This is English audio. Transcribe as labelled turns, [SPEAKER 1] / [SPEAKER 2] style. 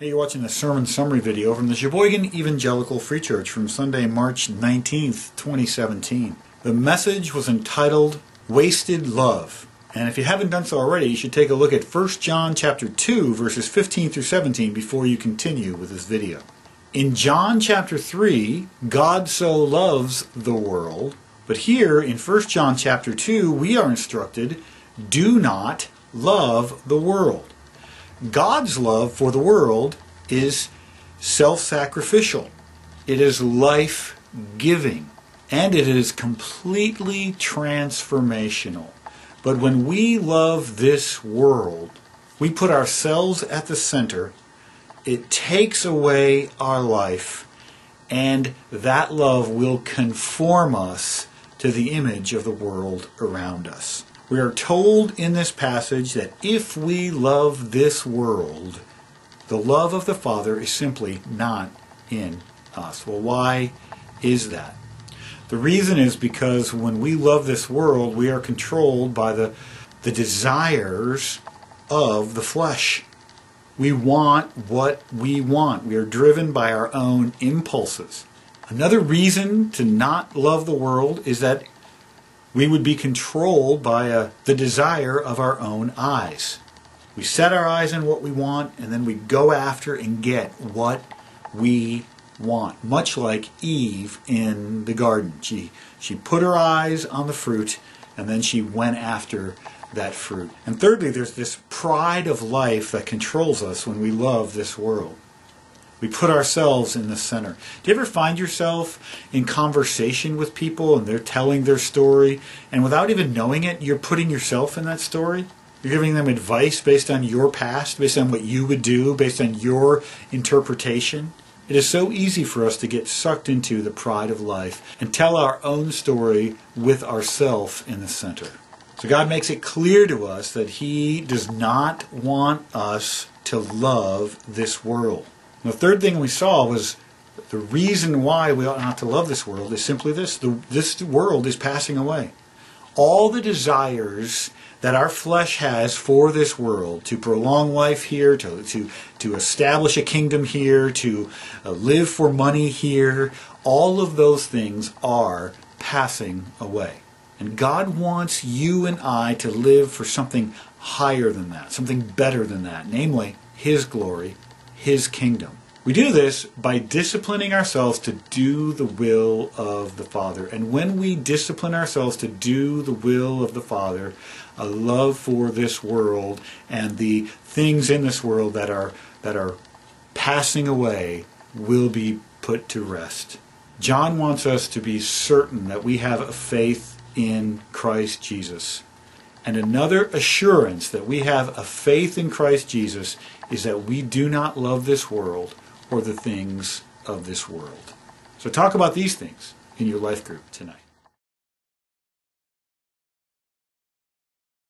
[SPEAKER 1] Hey, you're watching a sermon summary video from the Sheboygan Evangelical Free Church from Sunday, March 19th, 2017. The message was entitled Wasted Love. And if you haven't done so already, you should take a look at 1 John chapter 2 verses 15 through 17 before you continue with this video. In John chapter 3, God so loves the world, but here in 1 John chapter 2, we are instructed, do not love the world. God's love for the world is self sacrificial, it is life giving, and it is completely transformational. But when we love this world, we put ourselves at the center, it takes away our life, and that love will conform us to the image of the world around us. We are told in this passage that if we love this world, the love of the Father is simply not in us. Well, why is that? The reason is because when we love this world, we are controlled by the, the desires of the flesh. We want what we want. We are driven by our own impulses. Another reason to not love the world is that we would be controlled by a, the desire of our own eyes. We set our eyes on what we want and then we go after and get what we want. Much like Eve in the garden. She, she put her eyes on the fruit and then she went after that fruit. And thirdly, there's this pride of life that controls us when we love this world. We put ourselves in the center. Do you ever find yourself in conversation with people and they're telling their story, and without even knowing it, you're putting yourself in that story? You're giving them advice based on your past, based on what you would do, based on your interpretation. It is so easy for us to get sucked into the pride of life and tell our own story with ourself in the center. So God makes it clear to us that He does not want us to love this world. The third thing we saw was the reason why we ought not to love this world is simply this the, this world is passing away. All the desires that our flesh has for this world to prolong life here, to, to, to establish a kingdom here, to uh, live for money here, all of those things are passing away. And God wants you and I to live for something higher than that, something better than that, namely His glory his kingdom. We do this by disciplining ourselves to do the will of the Father. And when we discipline ourselves to do the will of the Father, a love for this world and the things in this world that are that are passing away will be put to rest. John wants us to be certain that we have a faith in Christ Jesus. And another assurance that we have a faith in Christ Jesus is that we do not love this world or the things of this world. So talk about these things in your life group tonight.